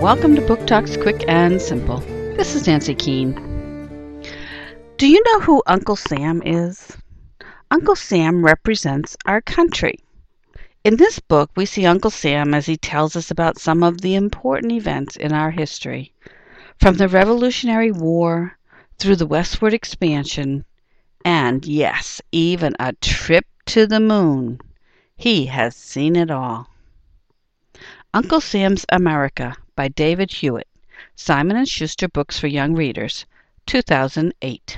Welcome to Book Talks Quick and Simple. This is Nancy Keene. Do you know who Uncle Sam is? Uncle Sam represents our country. In this book, we see Uncle Sam as he tells us about some of the important events in our history, from the Revolutionary War through the westward expansion, and yes, even a trip to the moon. He has seen it all. Uncle Sam's America by David Hewitt. Simon & Schuster Books for Young Readers. 2008.